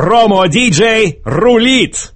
Промо-диджей рулит!